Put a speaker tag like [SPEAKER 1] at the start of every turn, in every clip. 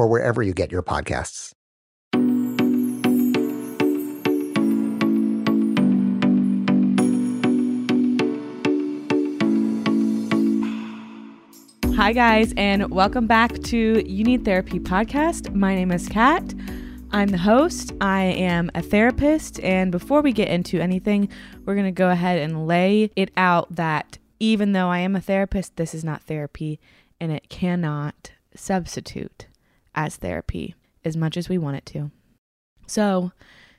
[SPEAKER 1] or wherever you get your podcasts.
[SPEAKER 2] Hi, guys, and welcome back to You Need Therapy podcast. My name is Kat. I'm the host. I am a therapist. And before we get into anything, we're going to go ahead and lay it out that even though I am a therapist, this is not therapy and it cannot substitute as therapy as much as we want it to. So,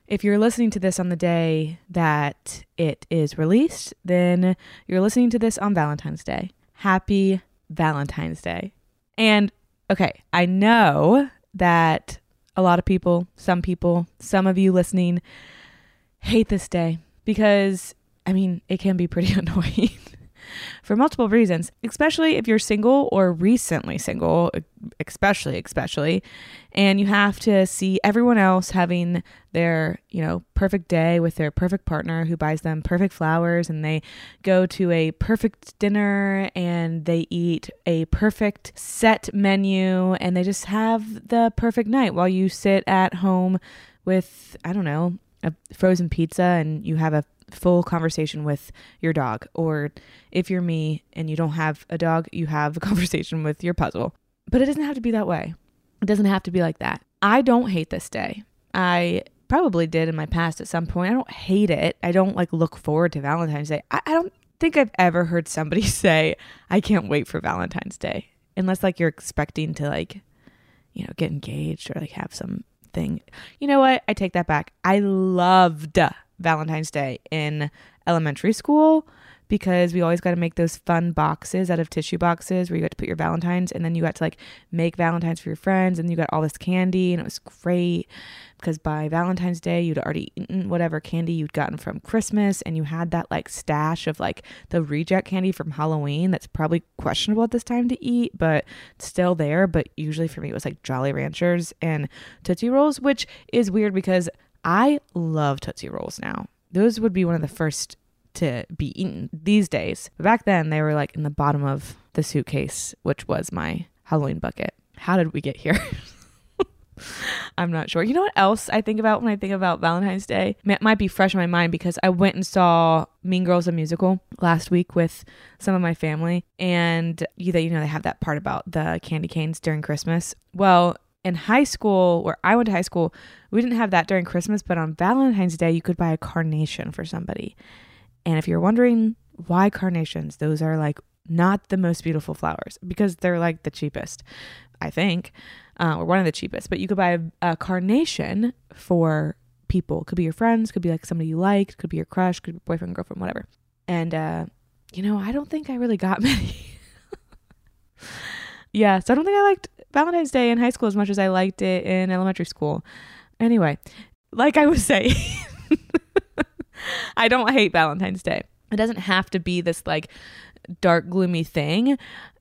[SPEAKER 2] if you're listening to this on the day that it is released, then you're listening to this on Valentine's Day. Happy Valentine's Day. And okay, I know that a lot of people, some people, some of you listening hate this day because I mean, it can be pretty annoying for multiple reasons, especially if you're single or recently single, especially, especially, and you have to see everyone else having their, you know, perfect day with their perfect partner who buys them perfect flowers and they go to a perfect dinner and they eat a perfect set menu and they just have the perfect night while you sit at home with, I don't know, a frozen pizza and you have a full conversation with your dog. Or if you're me and you don't have a dog, you have a conversation with your puzzle. But it doesn't have to be that way. It doesn't have to be like that. I don't hate this day. I probably did in my past at some point. I don't hate it. I don't like look forward to Valentine's Day. I, I don't think I've ever heard somebody say, I can't wait for Valentine's Day. Unless like you're expecting to like, you know, get engaged or like have something. You know what? I take that back. I loved Valentine's Day in elementary school because we always got to make those fun boxes out of tissue boxes where you got to put your Valentines and then you got to like make Valentines for your friends and you got all this candy and it was great because by Valentine's Day you'd already eaten whatever candy you'd gotten from Christmas and you had that like stash of like the reject candy from Halloween that's probably questionable at this time to eat but still there. But usually for me it was like Jolly Ranchers and Tootsie Rolls which is weird because I love Tootsie Rolls now. Those would be one of the first to be eaten these days. Back then, they were like in the bottom of the suitcase, which was my Halloween bucket. How did we get here? I'm not sure. You know what else I think about when I think about Valentine's Day? It might be fresh in my mind because I went and saw Mean Girls a musical last week with some of my family, and you, you know they have that part about the candy canes during Christmas. Well, in high school, where I went to high school, we didn't have that during Christmas, but on Valentine's Day, you could buy a carnation for somebody. And if you're wondering why carnations, those are like not the most beautiful flowers because they're like the cheapest, I think, uh, or one of the cheapest. But you could buy a, a carnation for people. Could be your friends, could be like somebody you liked, could be your crush, could be boyfriend, girlfriend, whatever. And, uh, you know, I don't think I really got many. yeah, so I don't think I liked Valentine's Day in high school as much as I liked it in elementary school. Anyway, like I was saying, I don't hate Valentine's Day. It doesn't have to be this like dark, gloomy thing.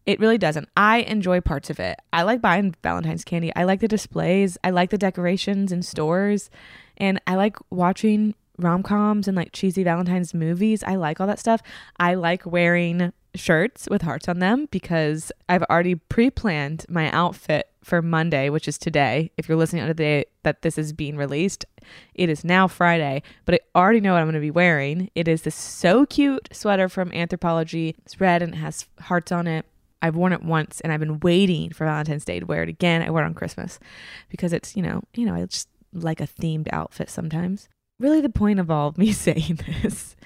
[SPEAKER 2] It really doesn't. I enjoy parts of it. I like buying Valentine's candy. I like the displays. I like the decorations in stores. And I like watching rom coms and like cheesy Valentine's movies. I like all that stuff. I like wearing shirts with hearts on them because I've already pre planned my outfit for Monday, which is today. If you're listening on the day that this is being released, it is now Friday, but I already know what I'm going to be wearing. It is this so cute sweater from Anthropologie. It's red and it has hearts on it. I've worn it once and I've been waiting for Valentine's Day to wear it again. I wear it on Christmas because it's, you know, you know, I just like a themed outfit sometimes. Really the point of all of me saying this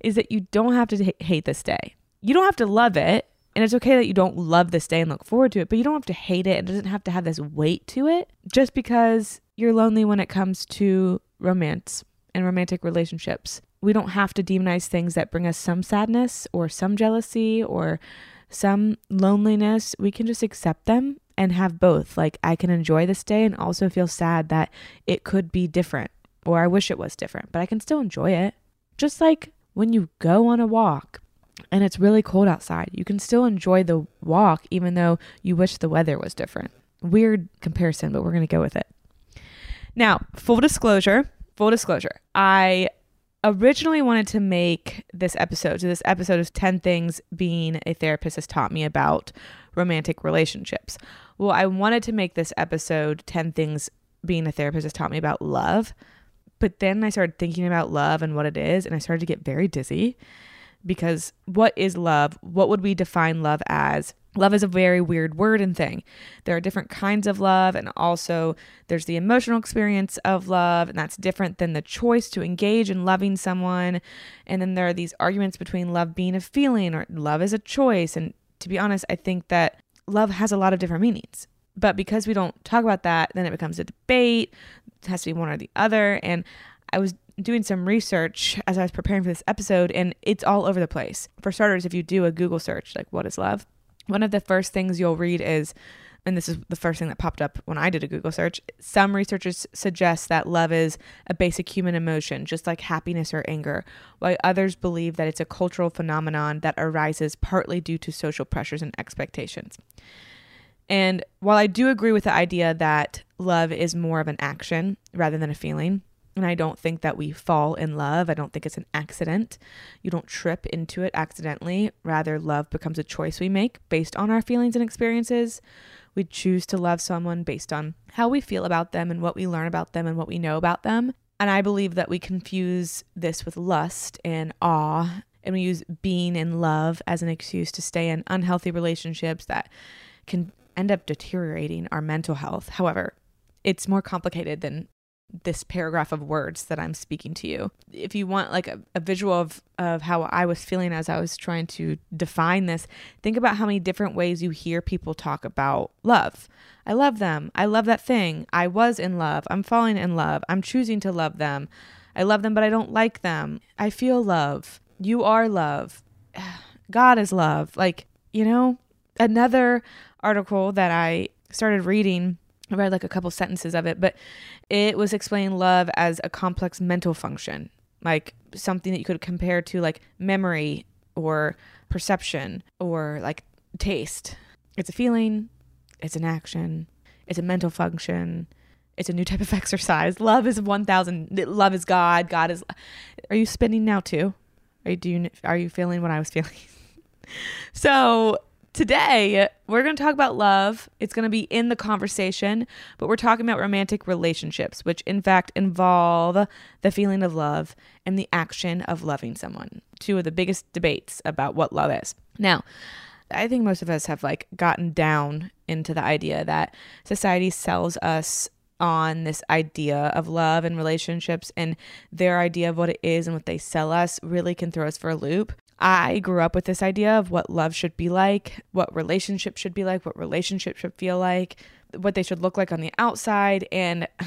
[SPEAKER 2] is that you don't have to hate this day. You don't have to love it, and it's okay that you don't love this day and look forward to it, but you don't have to hate it. It doesn't have to have this weight to it just because you're lonely when it comes to romance and romantic relationships. We don't have to demonize things that bring us some sadness or some jealousy or some loneliness, we can just accept them and have both. Like, I can enjoy this day and also feel sad that it could be different, or I wish it was different, but I can still enjoy it. Just like when you go on a walk and it's really cold outside, you can still enjoy the walk even though you wish the weather was different. Weird comparison, but we're going to go with it. Now, full disclosure, full disclosure, I originally wanted to make this episode. So, this episode is 10 things being a therapist has taught me about romantic relationships. Well, I wanted to make this episode 10 things being a therapist has taught me about love. But then I started thinking about love and what it is, and I started to get very dizzy because what is love? What would we define love as? Love is a very weird word and thing. There are different kinds of love, and also there's the emotional experience of love, and that's different than the choice to engage in loving someone. And then there are these arguments between love being a feeling or love is a choice. And to be honest, I think that love has a lot of different meanings. But because we don't talk about that, then it becomes a debate. It has to be one or the other. And I was doing some research as I was preparing for this episode, and it's all over the place. For starters, if you do a Google search, like what is love? One of the first things you'll read is, and this is the first thing that popped up when I did a Google search, some researchers suggest that love is a basic human emotion, just like happiness or anger, while others believe that it's a cultural phenomenon that arises partly due to social pressures and expectations. And while I do agree with the idea that love is more of an action rather than a feeling, and I don't think that we fall in love. I don't think it's an accident. You don't trip into it accidentally. Rather, love becomes a choice we make based on our feelings and experiences. We choose to love someone based on how we feel about them and what we learn about them and what we know about them. And I believe that we confuse this with lust and awe, and we use being in love as an excuse to stay in unhealthy relationships that can end up deteriorating our mental health. However, it's more complicated than this paragraph of words that I'm speaking to you. If you want like a, a, visual of, of how I was feeling as I was trying to define this, think about how many different ways you hear people talk about love. I love them. I love that thing. I was in love. I'm falling in love. I'm choosing to love them. I love them, but I don't like them. I feel love. You are love. God is love. Like, you know, another article that I started reading I read like a couple sentences of it, but it was explaining love as a complex mental function, like something that you could compare to like memory or perception or like taste. It's a feeling, it's an action, it's a mental function, it's a new type of exercise. Love is 1000 love is God, God is Are you spinning now too? Are you do you, are you feeling what I was feeling? so, Today, we're going to talk about love. It's going to be in the conversation, but we're talking about romantic relationships, which in fact involve the feeling of love and the action of loving someone. Two of the biggest debates about what love is. Now, I think most of us have like gotten down into the idea that society sells us on this idea of love and relationships and their idea of what it is and what they sell us really can throw us for a loop. I grew up with this idea of what love should be like, what relationships should be like, what relationships should feel like, what they should look like on the outside. And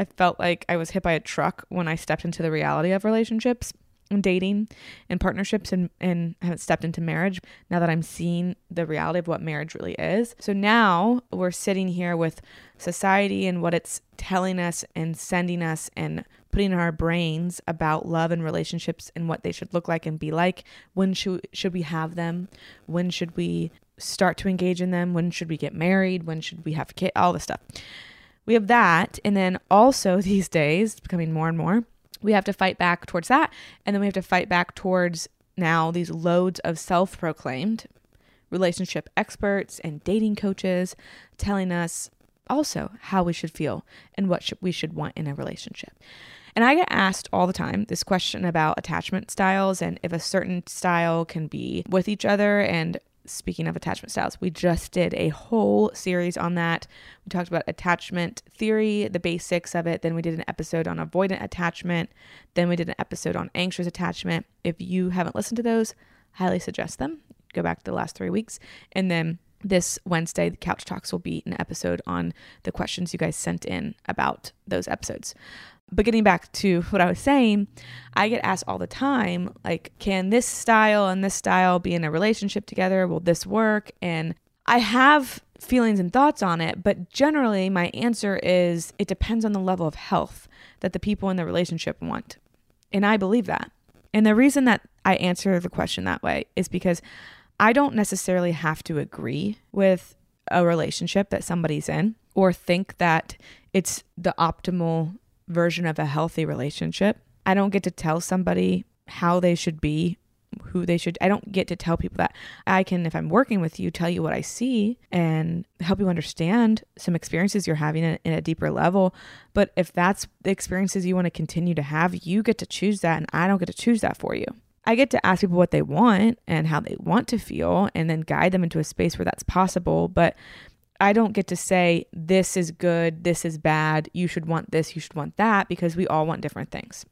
[SPEAKER 2] I felt like I was hit by a truck when I stepped into the reality of relationships and dating and partnerships and, and haven't stepped into marriage now that I'm seeing the reality of what marriage really is. So now we're sitting here with society and what it's telling us and sending us and putting in our brains about love and relationships and what they should look like and be like. When should should we have them? When should we start to engage in them? When should we get married? When should we have kids? All this stuff. We have that. And then also these days, it's becoming more and more, we have to fight back towards that. And then we have to fight back towards now these loads of self proclaimed relationship experts and dating coaches telling us also how we should feel and what we should want in a relationship. And I get asked all the time this question about attachment styles and if a certain style can be with each other. And speaking of attachment styles, we just did a whole series on that. We talked about attachment theory, the basics of it. Then we did an episode on avoidant attachment. Then we did an episode on anxious attachment. If you haven't listened to those, highly suggest them. Go back to the last three weeks. And then this Wednesday, the Couch Talks will be an episode on the questions you guys sent in about those episodes. But getting back to what I was saying, I get asked all the time, like, can this style and this style be in a relationship together? Will this work? And I have feelings and thoughts on it, but generally my answer is it depends on the level of health that the people in the relationship want. And I believe that. And the reason that I answer the question that way is because I don't necessarily have to agree with a relationship that somebody's in or think that it's the optimal version of a healthy relationship. I don't get to tell somebody how they should be, who they should. I don't get to tell people that. I can, if I'm working with you, tell you what I see and help you understand some experiences you're having in, in a deeper level. But if that's the experiences you want to continue to have, you get to choose that, and I don't get to choose that for you. I get to ask people what they want and how they want to feel and then guide them into a space where that's possible. But I don't get to say, this is good, this is bad, you should want this, you should want that, because we all want different things.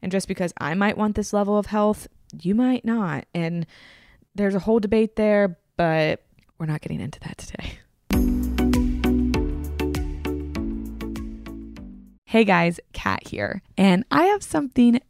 [SPEAKER 2] And just because I might want this level of health, you might not. And there's a whole debate there, but we're not getting into that today. Hey guys, Kat here, and I have something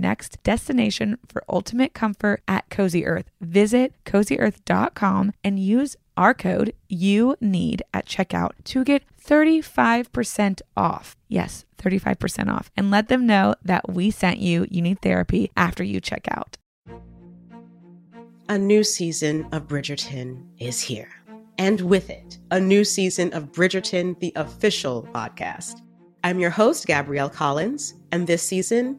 [SPEAKER 2] next destination for ultimate comfort at Cozy Earth. Visit cozyearth.com and use our code you need at checkout to get 35% off. Yes, 35% off. And let them know that we sent you You Need Therapy after you check out.
[SPEAKER 3] A new season of Bridgerton is here. And with it, a new season of Bridgerton, the official podcast. I'm your host, Gabrielle Collins, and this season,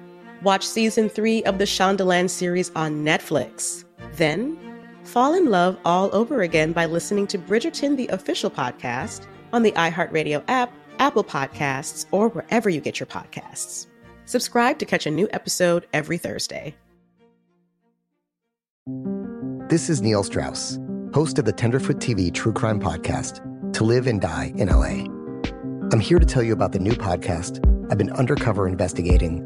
[SPEAKER 3] Watch season three of the Shondaland series on Netflix. Then, fall in love all over again by listening to Bridgerton, the official podcast, on the iHeartRadio app, Apple Podcasts, or wherever you get your podcasts. Subscribe to catch a new episode every Thursday.
[SPEAKER 1] This is Neil Strauss, host of the Tenderfoot TV true crime podcast, To Live and Die in LA. I'm here to tell you about the new podcast I've been undercover investigating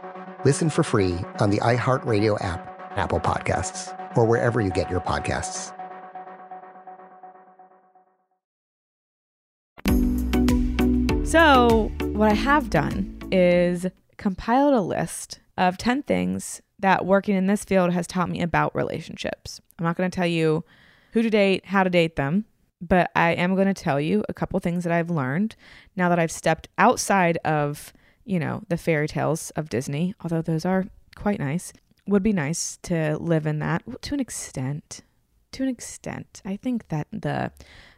[SPEAKER 1] Listen for free on the iHeartRadio app, Apple Podcasts, or wherever you get your podcasts.
[SPEAKER 2] So, what I have done is compiled a list of 10 things that working in this field has taught me about relationships. I'm not going to tell you who to date, how to date them, but I am going to tell you a couple things that I've learned now that I've stepped outside of, you know, the fairy tales of Disney, although those are quite nice. Would be nice to live in that to an extent. To an extent. I think that the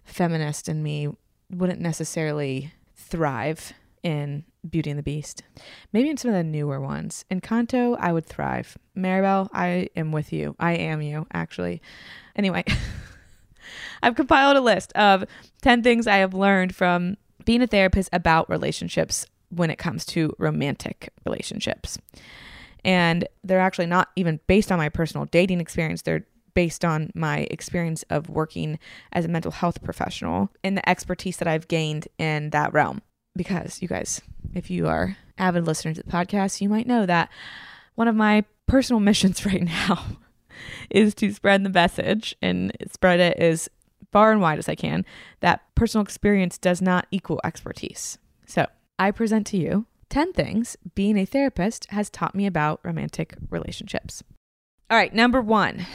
[SPEAKER 2] feminist in me wouldn't necessarily thrive in Beauty and the Beast. Maybe in some of the newer ones. In Encanto, I would thrive. Mirabel, I am with you. I am you, actually. Anyway, I've compiled a list of 10 things I have learned from being a therapist about relationships when it comes to romantic relationships. And they're actually not even based on my personal dating experience. They're based on my experience of working as a mental health professional and the expertise that I've gained in that realm. Because you guys, if you are avid listeners to the podcast, you might know that one of my personal missions right now is to spread the message and spread it as far and wide as I can that personal experience does not equal expertise. So I present to you 10 things being a therapist has taught me about romantic relationships. All right, number one,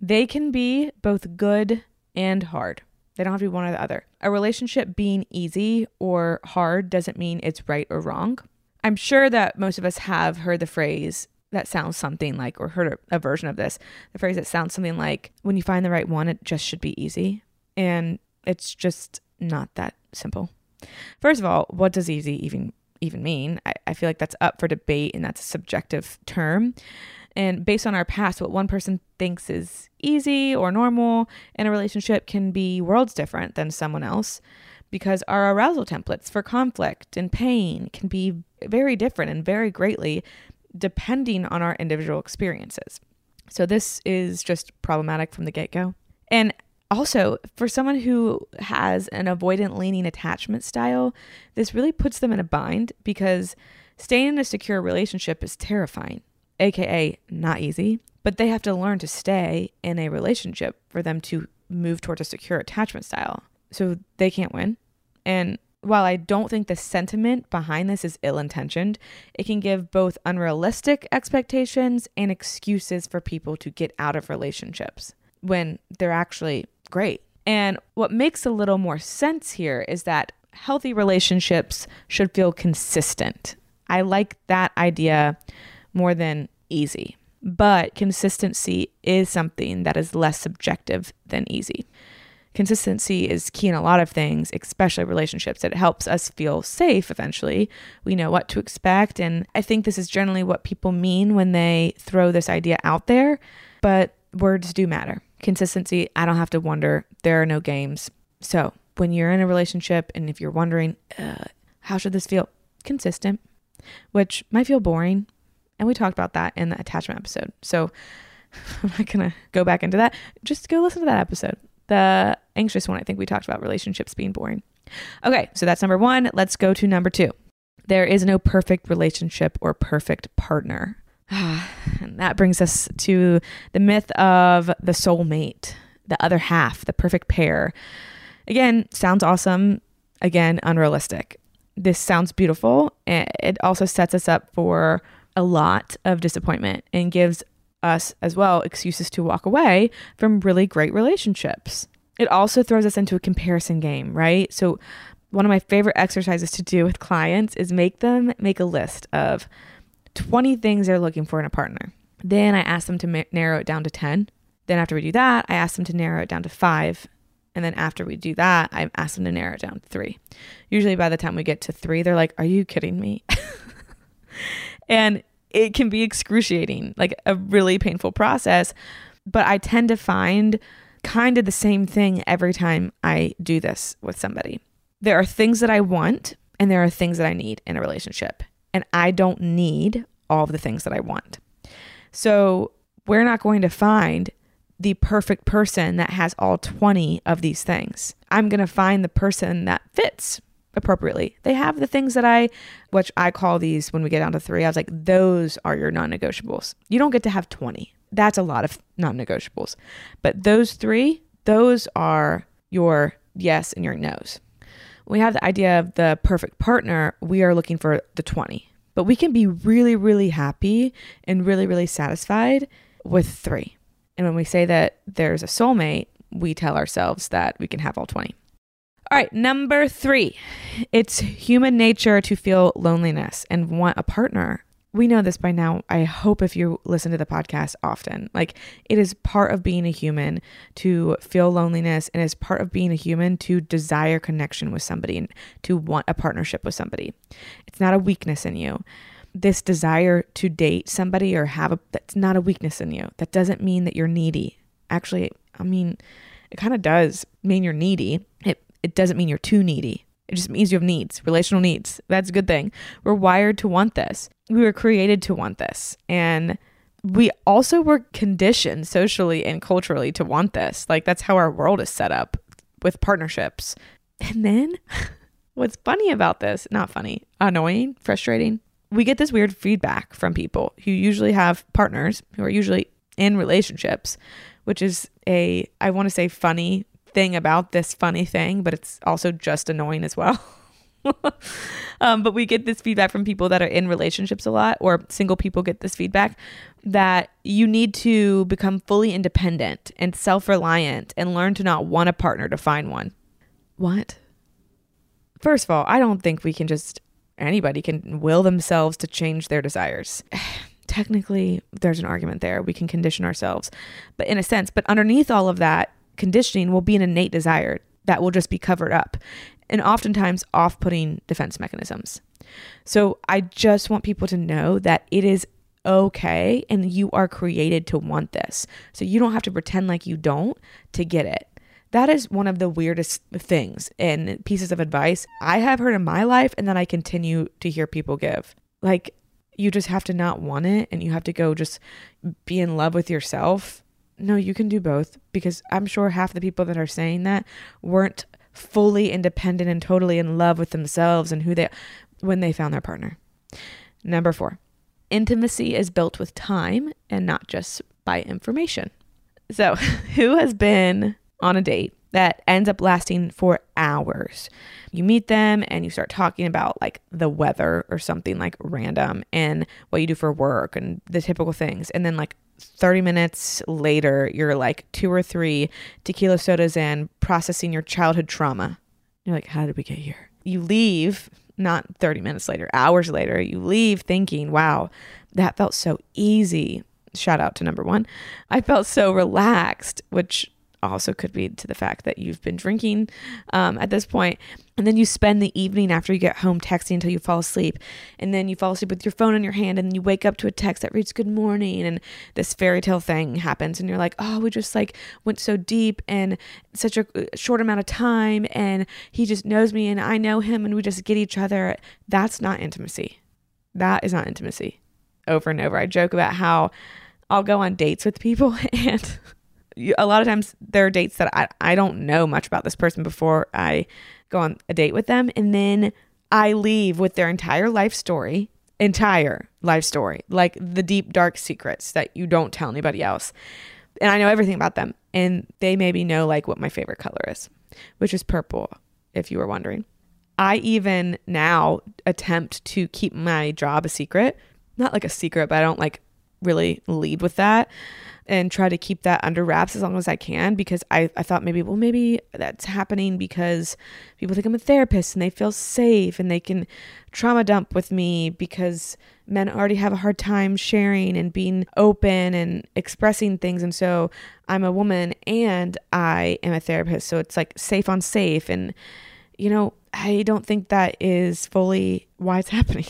[SPEAKER 2] they can be both good and hard. They don't have to be one or the other. A relationship being easy or hard doesn't mean it's right or wrong. I'm sure that most of us have heard the phrase that sounds something like, or heard a, version of this, the phrase that sounds something like, when you find the right one, it just should be easy. And it's just not that simple. First of all, what does easy even even mean? I, I feel like that's up for debate and that's a subjective term. And based on our past, what one person thinks is easy or normal in a relationship can be worlds different than someone else because our arousal templates for conflict and pain can be very different and vary greatly depending on our individual experiences. So, this is just problematic from the get go. And also, for someone who has an avoidant leaning attachment style, this really puts them in a bind because staying in a secure relationship is terrifying aka not easy, but they have to learn to stay in a relationship for them to move towards a secure attachment style. So they can't win. And while I don't think the sentiment behind this is ill intentioned, it can give both unrealistic expectations and excuses for people to get out of relationships when they're actually great. And what makes a little more sense here is that healthy relationships should feel consistent. I like that idea more than easy. But consistency is something that is less subjective than easy. Consistency is key in a lot of things, especially relationships. It helps us feel safe eventually. We know what to expect. And I think this is generally what people mean when they throw this idea out there. But words do matter. Consistency, I don't have to wonder. There are no games. So when you're in a relationship and if you're wondering, uh, how should this feel? Consistent, which might feel boring, and we talked about that in the attachment episode. So I'm not going to go back into that. Just go listen to that episode. The anxious one, I think we talked about relationships being boring. Okay, so that's number one. Let's go to number two. There is no perfect relationship or perfect partner. and that brings us to the myth of the soulmate, the other half, the perfect pair. Again, sounds awesome. Again, unrealistic. This sounds beautiful. It also sets us up for a lot of disappointment and gives us as well excuses to walk away from really great relationships. It also throws us into a comparison game, right? So, one of my favorite exercises to do with clients is make them make a list of 20 things they're looking for in a partner. Then I ask them to ma- narrow it down to 10. Then, after we do that, I ask them to narrow it down to five. And then, after we do that, I ask them to narrow it down to three. Usually, by the time we get to three, they're like, Are you kidding me? And it can be excruciating, like a really painful process. But I tend to find kind of the same thing every time I do this with somebody. There are things that I want and there are things that I need in a relationship. And I don't need all of the things that I want. So we're not going to find the perfect person that has all 20 of these things. I'm going to find the person that fits appropriately. They have the things that I, which I call these when we get down to three, I was like, those are your non negotiables. You don't get to have 20. That's a lot of non negotiables. But those three, those are your yes and your no's. We have the idea of the perfect partner, we are looking for the 20. But we can be really, really happy and really, really satisfied with three. And when we say that there's a soulmate, we tell ourselves that we can have all 20. All right, number three, it's human nature to feel loneliness and want a partner. We know this by now. I hope if you listen to the podcast often, like it is part of being a human to feel loneliness and it's part of being a human to desire connection with somebody and to want a partnership with somebody. It's not a weakness in you this desire to date somebody or have a that's not a weakness in you. That doesn't mean that you're needy. Actually, I mean, it kind of does mean you're needy. It it doesn't mean you're too needy. It just means you have needs, relational needs. That's a good thing. We're wired to want this. We were created to want this. And we also were conditioned socially and culturally to want this. Like that's how our world is set up with partnerships. And then what's funny about this, not funny, annoying, frustrating, we get this weird feedback from people who usually have partners who are usually in relationships, which is a, I want to say, funny thing about this funny thing, but it's also just annoying as well. um, but we get this feedback from people that are in relationships a lot, or single people get this feedback that you need to become fully independent and self reliant and learn to not want a partner to find one. What? First of all, I don't think we can just anybody can will themselves to change their desires. Technically, there's an argument there. We can condition ourselves, but in a sense, but underneath all of that conditioning will be an innate desire that will just be covered up and oftentimes off putting defense mechanisms. So I just want people to know that it is okay and you are created to want this. So you don't have to pretend like you don't to get it. That is one of the weirdest things and pieces of advice I have heard in my life and that I continue to hear people give. Like, you just have to not want it and you have to go just be in love with yourself. No, you can do both because I'm sure half the people that are saying that weren't fully independent and totally in love with themselves and who they when they found their partner. Number 4. Intimacy is built with time and not just by information. So, who has been on a date that ends up lasting for hours. You meet them and you start talking about like the weather or something like random and what you do for work and the typical things. And then like 30 minutes later, you're like two or three tequila sodas in, processing your childhood trauma. You're like, how did we get here? You leave, not 30 minutes later, hours later, you leave thinking, wow, that felt so easy. Shout out to number one. I felt so relaxed, which also could be to the fact that you've been drinking um, at this point. And then you spend the evening after you get home texting until you fall asleep. And then you fall asleep with your phone in your hand and you wake up to a text that reads good morning. And this fairy tale thing happens. And you're like, oh, we just like went so deep in such a uh, short amount of time. And he just knows me and I know him and we just get each other. That's not intimacy. That is not intimacy. Over and over. I joke about how I'll go on dates with people and a lot of times there are dates that I, I don't know much about this person before I go on a date with them. And then I leave with their entire life story, entire life story, like the deep, dark secrets that you don't tell anybody else. And I know everything about them. And they maybe know like what my favorite color is, which is purple, if you were wondering. I even now attempt to keep my job a secret. Not like a secret, but I don't like really lead with that and try to keep that under wraps as long as I can because I, I thought maybe, well, maybe that's happening because people think I'm a therapist and they feel safe and they can trauma dump with me because men already have a hard time sharing and being open and expressing things. And so I'm a woman and I am a therapist. So it's like safe on safe. And, you know, I don't think that is fully why it's happening.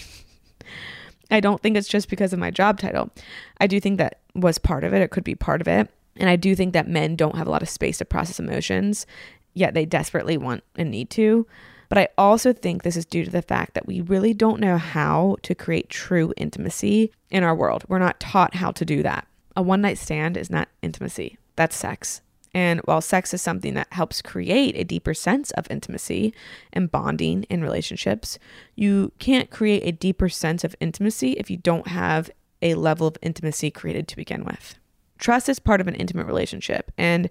[SPEAKER 2] I don't think it's just because of my job title. I do think that was part of it. It could be part of it. And I do think that men don't have a lot of space to process emotions, yet they desperately want and need to. But I also think this is due to the fact that we really don't know how to create true intimacy in our world. We're not taught how to do that. A one night stand is not intimacy, that's sex. And while sex is something that helps create a deeper sense of intimacy and bonding in relationships, you can't create a deeper sense of intimacy if you don't have a level of intimacy created to begin with. Trust is part of an intimate relationship. And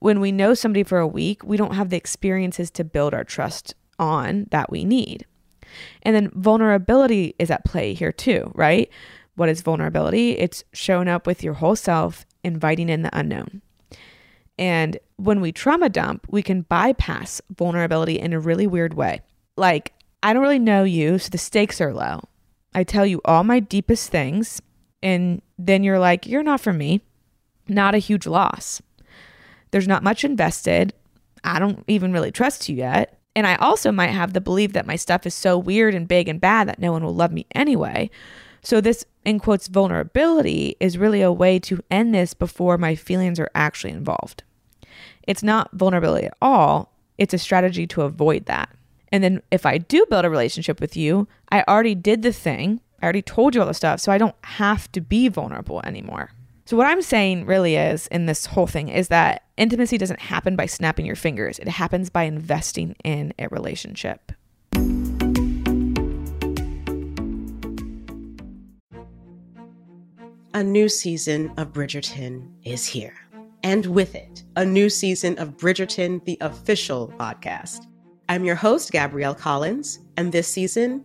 [SPEAKER 2] when we know somebody for a week, we don't have the experiences to build our trust on that we need. And then vulnerability is at play here too, right? What is vulnerability? It's showing up with your whole self, inviting in the unknown. And when we trauma dump, we can bypass vulnerability in a really weird way. Like, I don't really know you, so the stakes are low. I tell you all my deepest things, and then you're like, you're not for me. Not a huge loss. There's not much invested. I don't even really trust you yet. And I also might have the belief that my stuff is so weird and big and bad that no one will love me anyway. So, this in quotes vulnerability is really a way to end this before my feelings are actually involved. It's not vulnerability at all, it's a strategy to avoid that. And then if I do build a relationship with you, I already did the thing, I already told you all the stuff, so I don't have to be vulnerable anymore. So, what I'm saying really is in this whole thing is that intimacy doesn't happen by snapping your fingers, it happens by investing in a relationship.
[SPEAKER 3] A new season of Bridgerton is here and with it, a new season of Bridgerton, the official podcast. I'm your host, Gabrielle Collins, and this season,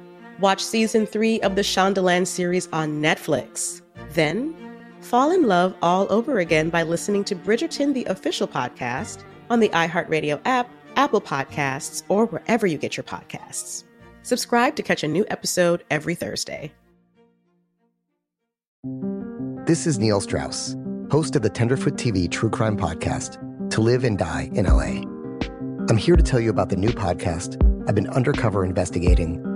[SPEAKER 3] Watch season three of the Shondaland series on Netflix. Then, fall in love all over again by listening to Bridgerton, the official podcast, on the iHeartRadio app, Apple Podcasts, or wherever you get your podcasts. Subscribe to catch a new episode every Thursday.
[SPEAKER 1] This is Neil Strauss, host of the Tenderfoot TV true crime podcast, To Live and Die in LA. I'm here to tell you about the new podcast I've been undercover investigating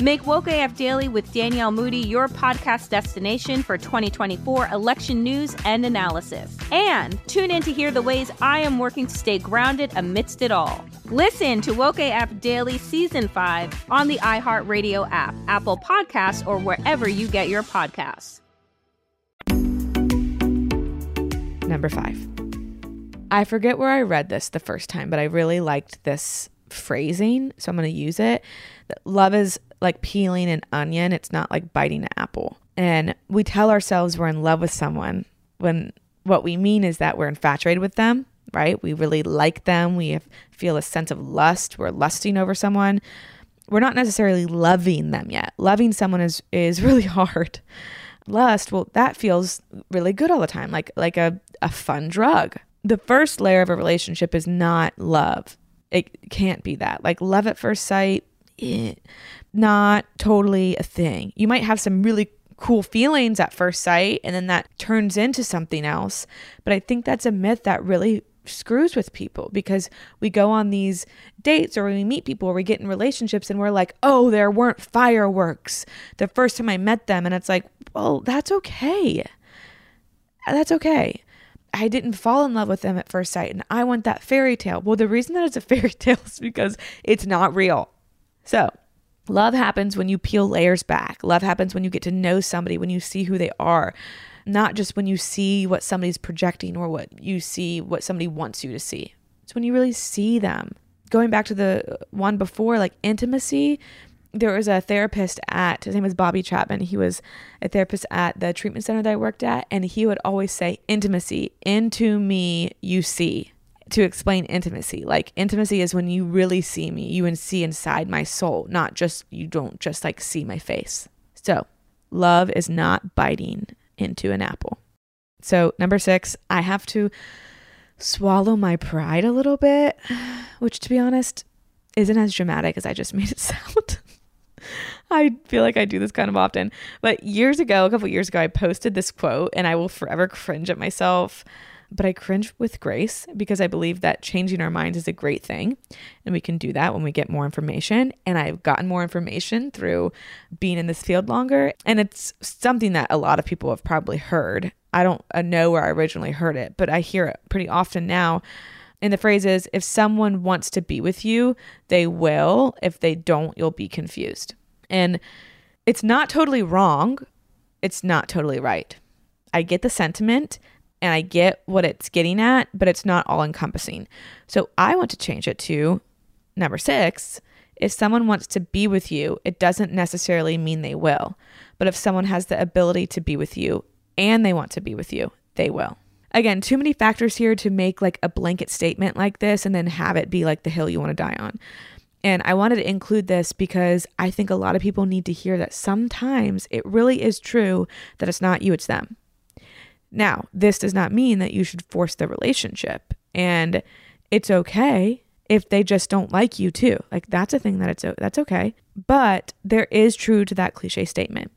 [SPEAKER 4] Make Woke AF Daily with Danielle Moody your podcast destination for 2024 election news and analysis. And tune in to hear the ways I am working to stay grounded amidst it all. Listen to Woke AF Daily Season 5 on the iHeartRadio app, Apple Podcasts, or wherever you get your podcasts.
[SPEAKER 2] number five. I forget where I read this the first time, but I really liked this phrasing. So I'm going to use it. Love is like peeling an onion, it's not like biting an apple. And we tell ourselves we're in love with someone when what we mean is that we're infatuated with them, right? We really like them. We have, feel a sense of lust. We're lusting over someone. We're not necessarily loving them yet. Loving someone is is really hard. Lust, well, that feels really good all the time, like like a, a fun drug. The first layer of a relationship is not love. It can't be that. Like love at first sight, eh, not totally a thing. You might have some really cool feelings at first sight and then that turns into something else. But I think that's a myth that really screws with people because we go on these dates or we meet people or we get in relationships and we're like, oh, there weren't fireworks the first time I met them. And it's like, well, that's okay. That's okay. I didn't fall in love with them at first sight and I want that fairy tale. Well, the reason that it's a fairy tale is because it's not real. So, love happens when you peel layers back. Love happens when you get to know somebody, when you see who they are, not just when you see what somebody's projecting or what you see what somebody wants you to see. It's when you really see them. Going back to the one before, like intimacy, there was a therapist at his name was Bobby Chapman. He was a therapist at the treatment center that I worked at, and he would always say, Intimacy, into me you see. To explain intimacy. Like intimacy is when you really see me, you and see inside my soul, not just you don't just like see my face. So love is not biting into an apple. So number six, I have to swallow my pride a little bit, which to be honest, isn't as dramatic as I just made it sound. I feel like I do this kind of often. But years ago, a couple years ago, I posted this quote and I will forever cringe at myself. But I cringe with grace because I believe that changing our minds is a great thing. And we can do that when we get more information. And I've gotten more information through being in this field longer. And it's something that a lot of people have probably heard. I don't know where I originally heard it, but I hear it pretty often now. And the phrase is if someone wants to be with you, they will. If they don't, you'll be confused. And it's not totally wrong. It's not totally right. I get the sentiment and I get what it's getting at, but it's not all encompassing. So I want to change it to number six. If someone wants to be with you, it doesn't necessarily mean they will. But if someone has the ability to be with you and they want to be with you, they will. Again, too many factors here to make like a blanket statement like this and then have it be like the hill you want to die on. And I wanted to include this because I think a lot of people need to hear that sometimes it really is true that it's not you, it's them. Now, this does not mean that you should force the relationship. And it's okay if they just don't like you too. Like that's a thing that it's that's okay. But there is true to that cliche statement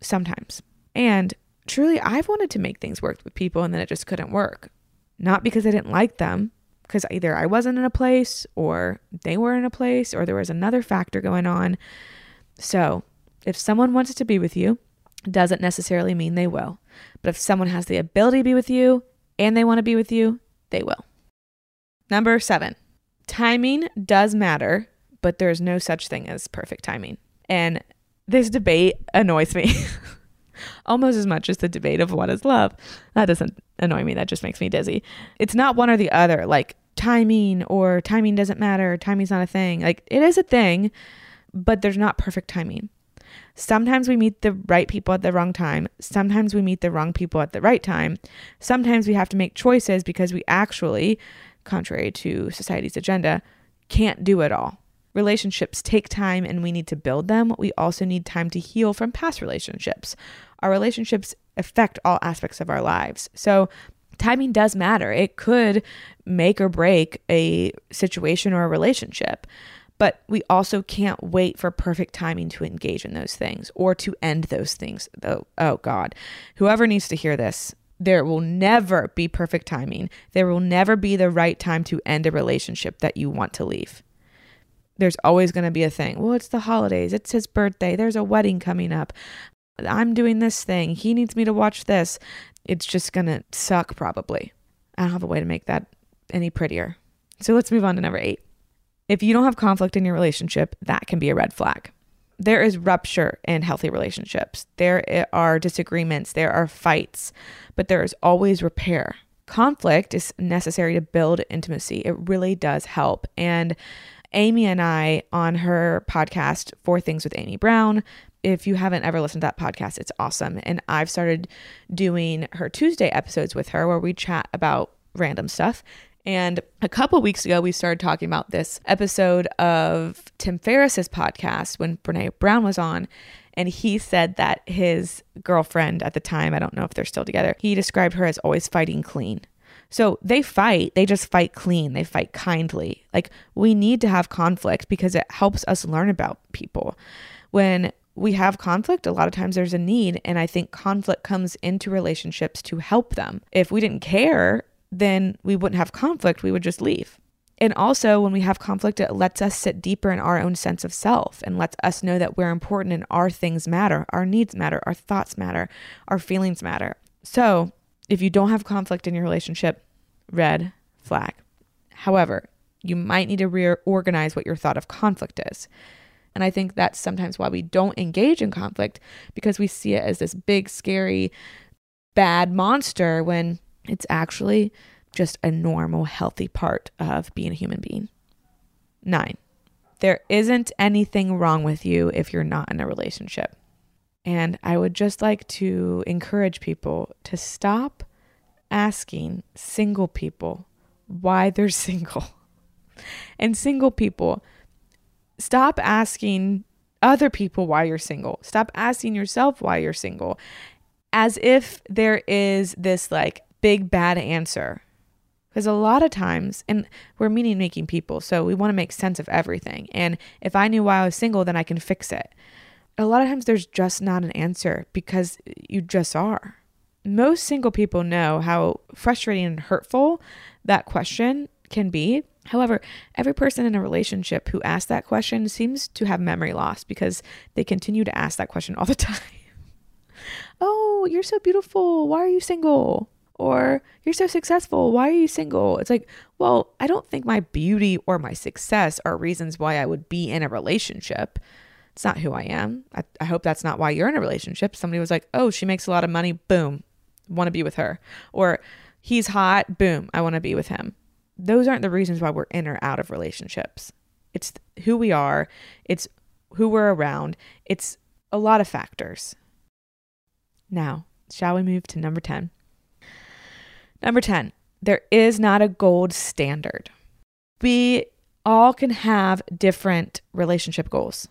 [SPEAKER 2] sometimes. And truly I've wanted to make things work with people and then it just couldn't work. Not because I didn't like them, because either I wasn't in a place or they were in a place or there was another factor going on. So, if someone wants to be with you, doesn't necessarily mean they will. But if someone has the ability to be with you and they want to be with you, they will. Number seven, timing does matter, but there's no such thing as perfect timing. And this debate annoys me almost as much as the debate of what is love. That doesn't annoy me, that just makes me dizzy. It's not one or the other, like timing or timing doesn't matter, timing's not a thing. Like it is a thing, but there's not perfect timing. Sometimes we meet the right people at the wrong time. Sometimes we meet the wrong people at the right time. Sometimes we have to make choices because we actually, contrary to society's agenda, can't do it all. Relationships take time and we need to build them. We also need time to heal from past relationships. Our relationships affect all aspects of our lives. So, timing does matter. It could make or break a situation or a relationship. But we also can't wait for perfect timing to engage in those things or to end those things. Oh, oh God. Whoever needs to hear this, there will never be perfect timing. There will never be the right time to end a relationship that you want to leave. There's always going to be a thing. Well, it's the holidays. It's his birthday. There's a wedding coming up. I'm doing this thing. He needs me to watch this. It's just going to suck, probably. I don't have a way to make that any prettier. So let's move on to number eight. If you don't have conflict in your relationship, that can be a red flag. There is rupture in healthy relationships. There are disagreements, there are fights, but there is always repair. conflict is necessary to build intimacy. It really does help. And Amy and I on her podcast, Four Things with Amy Brown. If you haven't ever listened to that podcast, it's awesome. And I've started doing her Tuesday episodes with her where we chat about random stuff. And a couple weeks ago, we started talking about this episode of Tim Ferriss's podcast when Brene Brown was on. And he said that his girlfriend at the time, I don't know if they're still together, he described her as always fighting clean. So they fight, they just fight clean, they fight kindly. Like we need to have conflict because it helps us learn about people. When we have conflict, a lot of times there's a need. And I think conflict comes into relationships to help them. If we didn't care, then we wouldn't have conflict, we would just leave. And also, when we have conflict, it lets us sit deeper in our own sense of self and lets us know that we're important and our things matter, our needs matter, our thoughts matter, our feelings matter. So, if you don't have conflict in your relationship, red flag. However, you might need to reorganize what your thought of conflict is. And I think that's sometimes why we don't engage in conflict because we see it as this big, scary, bad monster when it's actually just a normal, healthy part of being a human being. Nine, there isn't anything wrong with you if you're not in a relationship. And I would just like to encourage people to stop asking single people why they're single. And single people, stop asking other people why you're single. Stop asking yourself why you're single as if there is this like big bad answer. Because a lot of times, and we're meaning making people, so we want to make sense of everything. And if I knew why I was single, then I can fix it. A lot of times, there's just not an answer because you just are. Most single people know how frustrating and hurtful that question can be. However, every person in a relationship who asks that question seems to have memory loss because they continue to ask that question all the time. oh, you're so beautiful. Why are you single? Or you're so successful. Why are you single? It's like, well, I don't think my beauty or my success are reasons why I would be in a relationship. It's not who I am. I, I hope that's not why you're in a relationship. Somebody was like, oh, she makes a lot of money. Boom. Want to be with her. Or he's hot. Boom. I want to be with him. Those aren't the reasons why we're in or out of relationships. It's who we are, it's who we're around, it's a lot of factors. Now, shall we move to number 10? Number 10, there is not a gold standard. We all can have different relationship goals.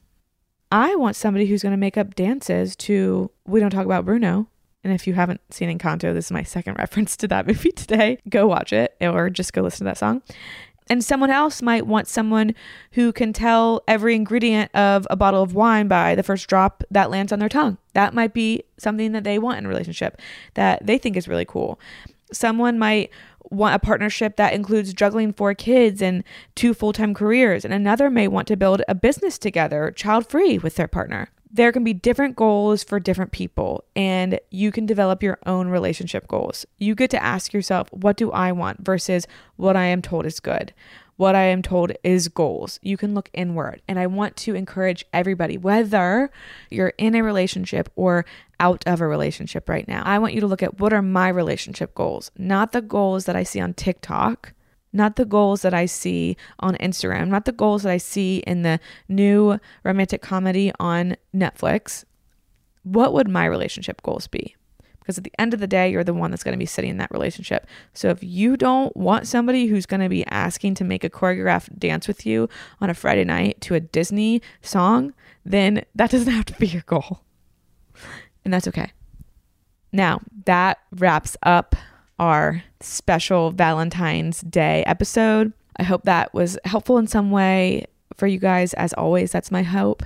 [SPEAKER 2] I want somebody who's going to make up dances to We Don't Talk About Bruno. And if you haven't seen Encanto, this is my second reference to that movie today. Go watch it or just go listen to that song. And someone else might want someone who can tell every ingredient of a bottle of wine by the first drop that lands on their tongue. That might be something that they want in a relationship that they think is really cool. Someone might want a partnership that includes juggling four kids and two full time careers, and another may want to build a business together, child free, with their partner. There can be different goals for different people, and you can develop your own relationship goals. You get to ask yourself, What do I want versus what I am told is good? what I am told is goals. You can look inward. And I want to encourage everybody, whether you're in a relationship or out of a relationship right now, I want you to look at what are my relationship goals, not the goals that I see on TikTok. Not the goals that I see on Instagram, not the goals that I see in the new romantic comedy on Netflix. What would my relationship goals be? because at the end of the day, you're the one that's going to be sitting in that relationship. So if you don't want somebody who's going to be asking to make a choreographed dance with you on a Friday night to a Disney song, then that doesn't have to be your goal. And that's okay. Now, that wraps up our special Valentine's Day episode. I hope that was helpful in some way for you guys. As always, that's my hope.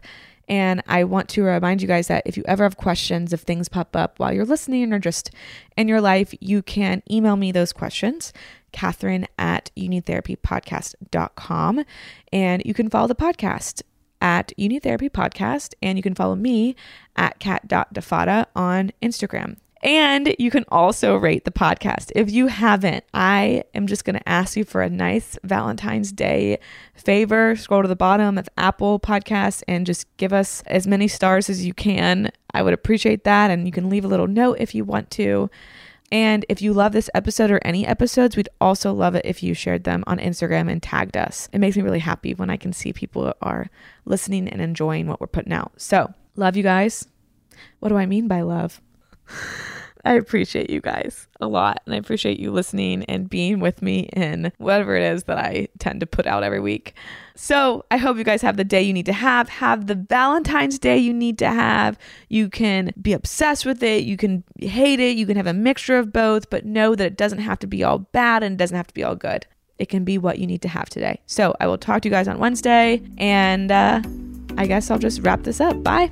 [SPEAKER 2] And I want to remind you guys that if you ever have questions, if things pop up while you're listening or just in your life, you can email me those questions, Catherine at unitherapypodcast.com. And you can follow the podcast at Unitherapy Podcast, and you can follow me at cat.defada on Instagram. And you can also rate the podcast. If you haven't, I am just going to ask you for a nice Valentine's Day favor. Scroll to the bottom of Apple Podcasts and just give us as many stars as you can. I would appreciate that. And you can leave a little note if you want to. And if you love this episode or any episodes, we'd also love it if you shared them on Instagram and tagged us. It makes me really happy when I can see people are listening and enjoying what we're putting out. So, love you guys. What do I mean by love? I appreciate you guys a lot. And I appreciate you listening and being with me in whatever it is that I tend to put out every week. So I hope you guys have the day you need to have. Have the Valentine's Day you need to have. You can be obsessed with it. You can hate it. You can have a mixture of both, but know that it doesn't have to be all bad and it doesn't have to be all good. It can be what you need to have today. So I will talk to you guys on Wednesday. And uh, I guess I'll just wrap this up. Bye.